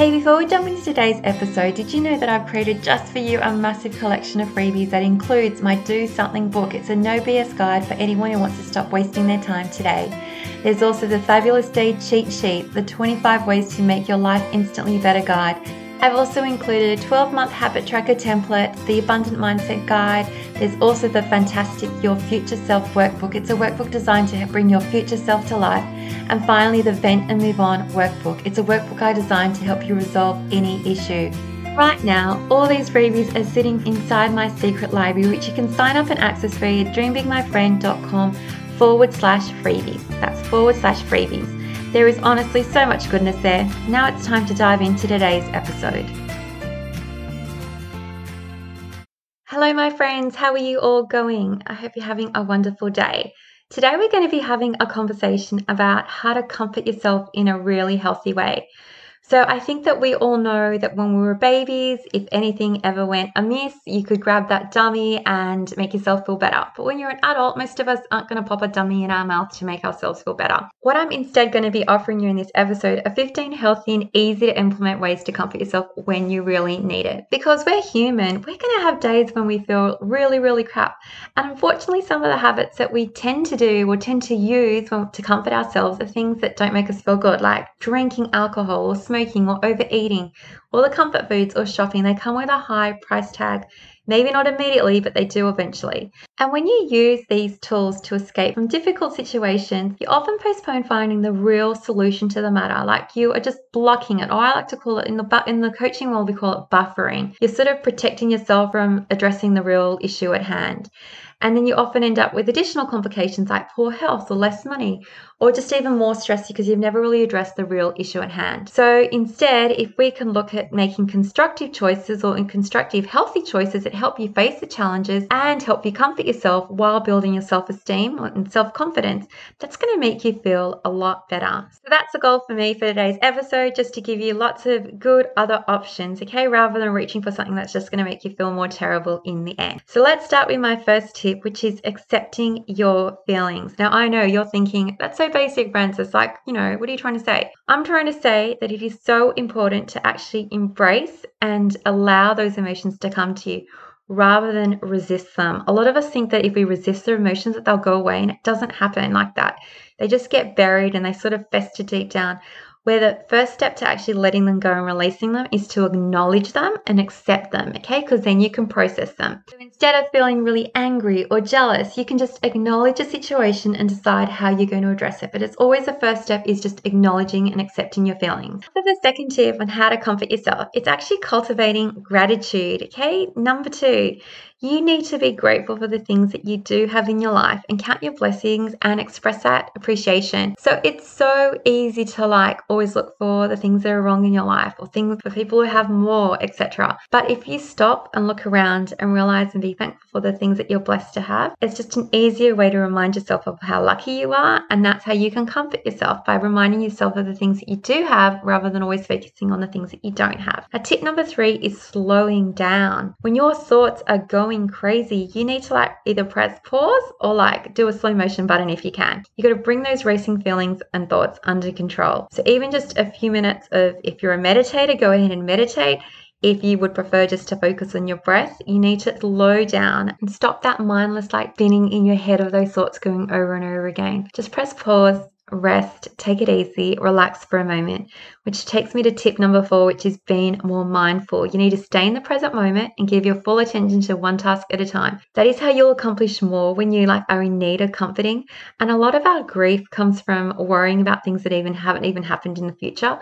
Hey, before we jump into today's episode, did you know that I've created just for you a massive collection of freebies that includes my Do Something book? It's a no BS guide for anyone who wants to stop wasting their time today. There's also the Fabulous Day cheat sheet, the 25 ways to make your life instantly better guide, I've also included a 12 month habit tracker template, the Abundant Mindset Guide. There's also the fantastic Your Future Self workbook. It's a workbook designed to bring your future self to life. And finally, the Vent and Move On workbook. It's a workbook I designed to help you resolve any issue. Right now, all these freebies are sitting inside my secret library, which you can sign up and access via dreambigmyfriend.com forward slash freebies. That's forward slash freebies. There is honestly so much goodness there. Now it's time to dive into today's episode. Hello, my friends. How are you all going? I hope you're having a wonderful day. Today, we're going to be having a conversation about how to comfort yourself in a really healthy way. So I think that we all know that when we were babies, if anything ever went amiss, you could grab that dummy and make yourself feel better. But when you're an adult, most of us aren't going to pop a dummy in our mouth to make ourselves feel better. What I'm instead going to be offering you in this episode are 15 healthy and easy to implement ways to comfort yourself when you really need it. Because we're human, we're going to have days when we feel really, really crap. And unfortunately, some of the habits that we tend to do or tend to use to comfort ourselves are things that don't make us feel good, like drinking alcohol or smoking smoking or overeating, all the comfort foods or shopping, they come with a high price tag. Maybe not immediately, but they do eventually. And when you use these tools to escape from difficult situations, you often postpone finding the real solution to the matter. Like you are just blocking it, or I like to call it in the in the coaching world we call it buffering. You're sort of protecting yourself from addressing the real issue at hand. And then you often end up with additional complications like poor health or less money, or just even more stress because you've never really addressed the real issue at hand. So instead, if we can look at making constructive choices or in constructive, healthy choices that help you face the challenges and help you comfort yourself while building your self esteem and self confidence, that's going to make you feel a lot better. So that's the goal for me for today's episode, just to give you lots of good other options, okay, rather than reaching for something that's just going to make you feel more terrible in the end. So let's start with my first tip which is accepting your feelings. Now, I know you're thinking, that's so basic, Francis. Like, you know, what are you trying to say? I'm trying to say that it is so important to actually embrace and allow those emotions to come to you rather than resist them. A lot of us think that if we resist their emotions that they'll go away and it doesn't happen like that. They just get buried and they sort of fester deep down where the first step to actually letting them go and releasing them is to acknowledge them and accept them, okay? Because then you can process them. So instead of feeling really angry or jealous, you can just acknowledge a situation and decide how you're going to address it. But it's always the first step is just acknowledging and accepting your feelings. So the second tip on how to comfort yourself, it's actually cultivating gratitude, okay? Number two, you need to be grateful for the things that you do have in your life and count your blessings and express that appreciation. So it's so easy to like always look for the things that are wrong in your life or things for people who have more, etc. But if you stop and look around and realize and be thankful for the things that you're blessed to have, it's just an easier way to remind yourself of how lucky you are. And that's how you can comfort yourself by reminding yourself of the things that you do have rather than always focusing on the things that you don't have. A tip number three is slowing down. When your thoughts are going going crazy, you need to like either press pause or like do a slow motion button if you can. You got to bring those racing feelings and thoughts under control. So even just a few minutes of if you're a meditator, go ahead and meditate. If you would prefer just to focus on your breath, you need to slow down and stop that mindless like spinning in your head of those thoughts going over and over again. Just press pause, rest, take it easy, relax for a moment, which takes me to tip number four, which is being more mindful. You need to stay in the present moment and give your full attention to one task at a time. That is how you'll accomplish more when you like are in need of comforting. And a lot of our grief comes from worrying about things that even haven't even happened in the future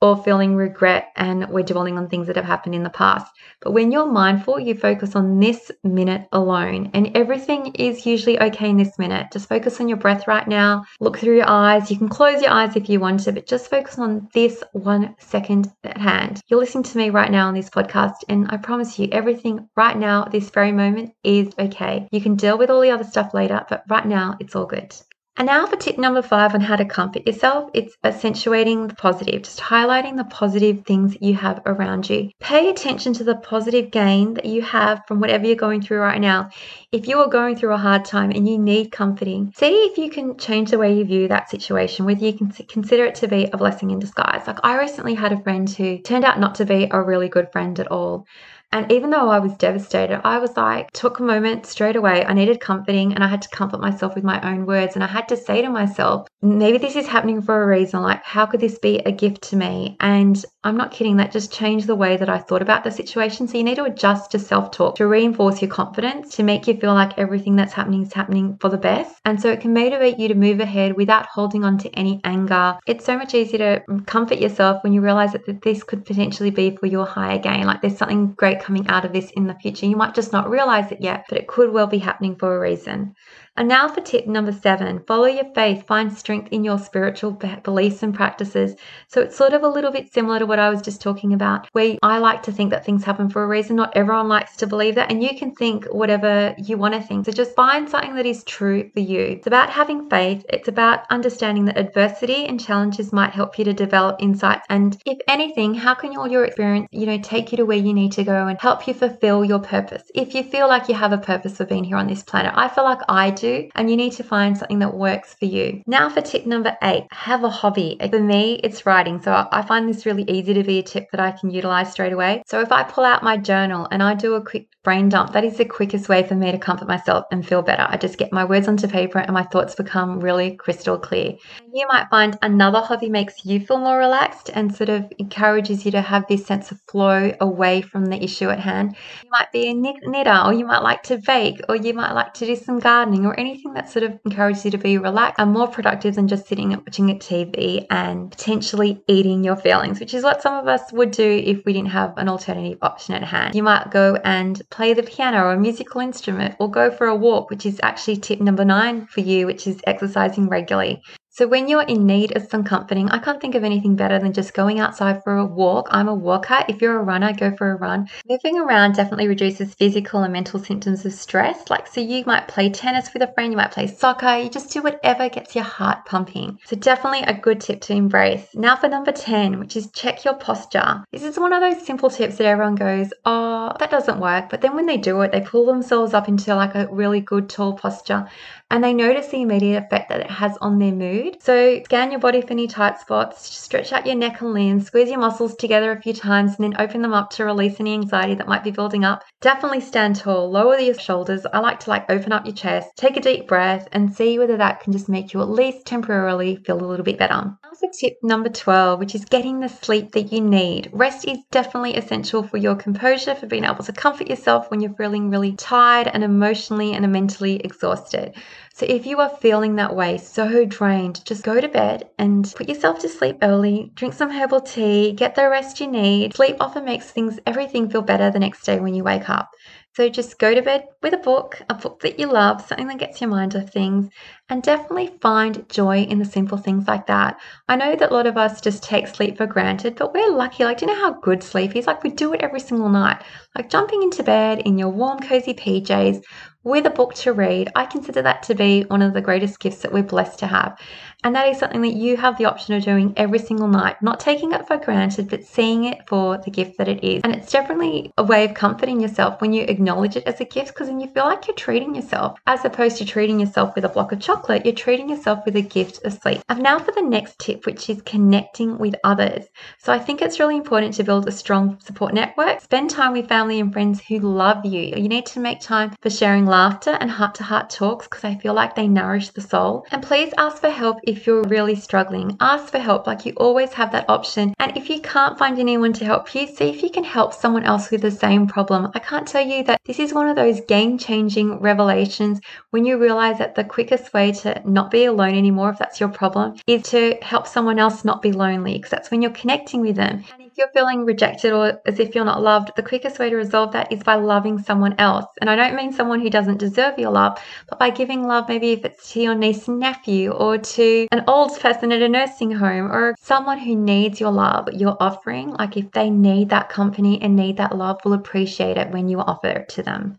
or feeling regret and we're dwelling on things that have happened in the past. But when you're mindful, you focus on this minute alone, and everything is usually okay in this minute. Just focus on your breath right now. Look through your eyes. You can close your eyes if you want to, but just focus on this one second at hand. You're listening to me right now on this podcast, and I promise you, everything right now, this very moment, is okay. You can deal with all the other stuff later, but right now, it's all good. And now for tip number five on how to comfort yourself, it's accentuating the positive, just highlighting the positive things you have around you. Pay attention to the positive gain that you have from whatever you're going through right now. If you are going through a hard time and you need comforting, see if you can change the way you view that situation, whether you can consider it to be a blessing in disguise. Like I recently had a friend who turned out not to be a really good friend at all. And even though I was devastated, I was like, took a moment straight away. I needed comforting and I had to comfort myself with my own words. And I had to say to myself, maybe this is happening for a reason. Like, how could this be a gift to me? And I'm not kidding, that just changed the way that I thought about the situation. So you need to adjust to self talk to reinforce your confidence, to make you feel like everything that's happening is happening for the best. And so it can motivate you to move ahead without holding on to any anger. It's so much easier to comfort yourself when you realize that this could potentially be for your higher gain. Like, there's something great coming out of this in the future. You might just not realize it yet, but it could well be happening for a reason. And now for tip number seven follow your faith, find strength in your spiritual beliefs and practices. So it's sort of a little bit similar to what I was just talking about, where I like to think that things happen for a reason. Not everyone likes to believe that, and you can think whatever you want to think. So just find something that is true for you. It's about having faith, it's about understanding that adversity and challenges might help you to develop insights. And if anything, how can all your experience, you know, take you to where you need to go and help you fulfill your purpose? If you feel like you have a purpose for being here on this planet, I feel like I and you need to find something that works for you. Now, for tip number eight, have a hobby. For me, it's writing. So I find this really easy to be a tip that I can utilize straight away. So if I pull out my journal and I do a quick brain dump, that is the quickest way for me to comfort myself and feel better. I just get my words onto paper and my thoughts become really crystal clear. You might find another hobby makes you feel more relaxed and sort of encourages you to have this sense of flow away from the issue at hand. You might be a knitter, or you might like to bake, or you might like to do some gardening, or anything that sort of encourages you to be relaxed and more productive than just sitting and watching a TV and potentially eating your feelings, which is what some of us would do if we didn't have an alternative option at hand. You might go and play the piano or a musical instrument or go for a walk, which is actually tip number nine for you, which is exercising regularly. So, when you're in need of some comforting, I can't think of anything better than just going outside for a walk. I'm a walker. If you're a runner, go for a run. Moving around definitely reduces physical and mental symptoms of stress. Like, so you might play tennis with a friend, you might play soccer, you just do whatever gets your heart pumping. So, definitely a good tip to embrace. Now, for number 10, which is check your posture. This is one of those simple tips that everyone goes, oh, that doesn't work. But then when they do it, they pull themselves up into like a really good tall posture and they notice the immediate effect that it has on their mood. So scan your body for any tight spots, stretch out your neck and limbs, squeeze your muscles together a few times, and then open them up to release any anxiety that might be building up. Definitely stand tall, lower your shoulders. I like to like open up your chest, take a deep breath, and see whether that can just make you at least temporarily feel a little bit better. Also, tip number 12, which is getting the sleep that you need. Rest is definitely essential for your composure, for being able to comfort yourself when you're feeling really tired and emotionally and mentally exhausted. So if you are feeling that way, so drained, just go to bed and put yourself to sleep early, drink some herbal tea, get the rest you need. Sleep often makes things everything feel better the next day when you wake up. So just go to bed with a book, a book that you love, something that gets your mind off things, and definitely find joy in the simple things like that. I know that a lot of us just take sleep for granted, but we're lucky. Like, do you know how good sleep is? Like, we do it every single night. Like, jumping into bed in your warm, cozy PJs with a book to read, I consider that to be one of the greatest gifts that we're blessed to have. And that is something that you have the option of doing every single night, not taking it for granted, but seeing it for the gift that it is. And it's definitely a way of comforting yourself when you acknowledge it as a gift because then you feel like you're treating yourself as opposed to treating yourself with a block of chocolate, you're treating yourself with a gift of sleep. And now for the next tip, which is connecting with others. So I think it's really important to build a strong support network. Spend time with family and friends who love you. You need to make time for sharing laughter and heart to heart talks because I feel like they nourish the soul. And please ask for help if you're really struggling. Ask for help, like you always have that option. And if you can't find anyone to help you, see if you can help someone else with the same problem. I can't tell you that this is one of those game changing revelations when you realize that the quickest way to not be alone anymore, if that's your problem, is to help someone else not be lonely, because that's when you're connecting with them. And you're feeling rejected or as if you're not loved, the quickest way to resolve that is by loving someone else. And I don't mean someone who doesn't deserve your love, but by giving love, maybe if it's to your niece and nephew or to an old person at a nursing home or someone who needs your love you're offering. Like if they need that company and need that love, will appreciate it when you offer it to them.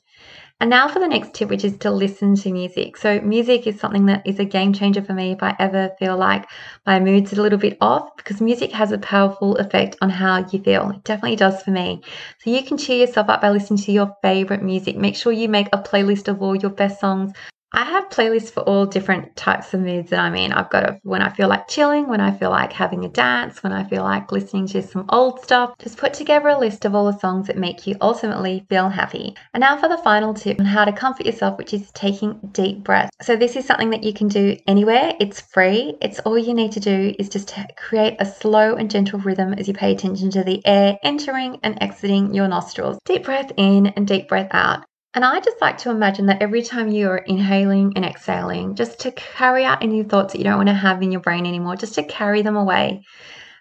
And now for the next tip, which is to listen to music. So, music is something that is a game changer for me if I ever feel like my mood's a little bit off, because music has a powerful effect on how you feel. It definitely does for me. So, you can cheer yourself up by listening to your favorite music. Make sure you make a playlist of all your best songs I have playlists for all different types of moods that I'm in. I've got a, when I feel like chilling, when I feel like having a dance, when I feel like listening to some old stuff. Just put together a list of all the songs that make you ultimately feel happy. And now for the final tip on how to comfort yourself, which is taking deep breaths. So this is something that you can do anywhere. It's free. It's all you need to do is just create a slow and gentle rhythm as you pay attention to the air entering and exiting your nostrils. Deep breath in and deep breath out. And I just like to imagine that every time you are inhaling and exhaling, just to carry out any thoughts that you don't want to have in your brain anymore, just to carry them away.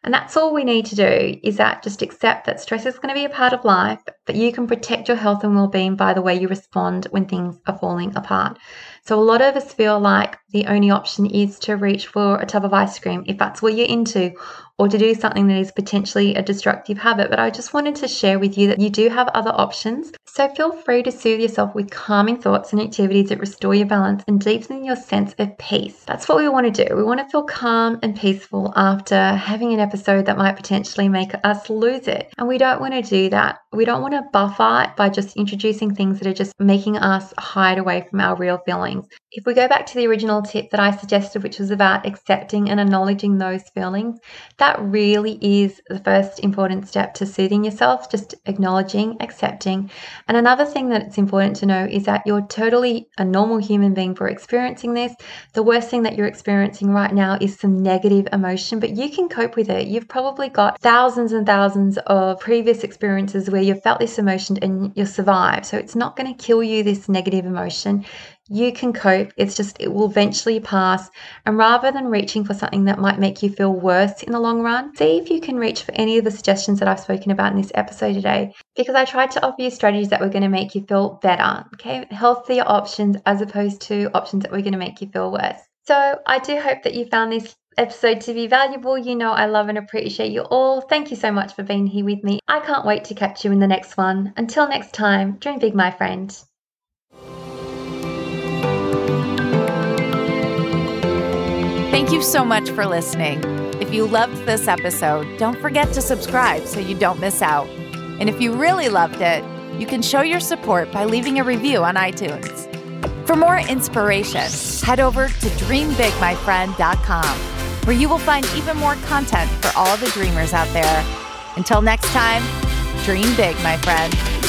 And that's all we need to do is that just accept that stress is going to be a part of life, but you can protect your health and well-being by the way you respond when things are falling apart. So a lot of us feel like the only option is to reach for a tub of ice cream if that's what you're into or to do something that is potentially a destructive habit. But I just wanted to share with you that you do have other options. So feel free to soothe yourself with calming thoughts and activities that restore your balance and deepen your sense of peace. That's what we want to do. We want to feel calm and peaceful after having an episode that might potentially make us lose it. And we don't want to do that. We don't want to buffer by just introducing things that are just making us hide away from our real feelings. If we go back to the original tip that I suggested, which was about accepting and acknowledging those feelings, that really is the first important step to soothing yourself, just acknowledging, accepting. And another thing that it's important to know is that you're totally a normal human being for experiencing this. The worst thing that you're experiencing right now is some negative emotion, but you can cope with it. You've probably got thousands and thousands of previous experiences where you've felt this emotion and you'll survive. So it's not going to kill you, this negative emotion you can cope. It's just, it will eventually pass. And rather than reaching for something that might make you feel worse in the long run, see if you can reach for any of the suggestions that I've spoken about in this episode today. Because I tried to offer you strategies that were going to make you feel better, okay? Healthier options as opposed to options that were going to make you feel worse. So I do hope that you found this episode to be valuable. You know, I love and appreciate you all. Thank you so much for being here with me. I can't wait to catch you in the next one. Until next time, dream big, my friend. Thank you so much for listening. If you loved this episode, don't forget to subscribe so you don't miss out. And if you really loved it, you can show your support by leaving a review on iTunes. For more inspiration, head over to dreambigmyfriend.com, where you will find even more content for all the dreamers out there. Until next time, dream big, my friend.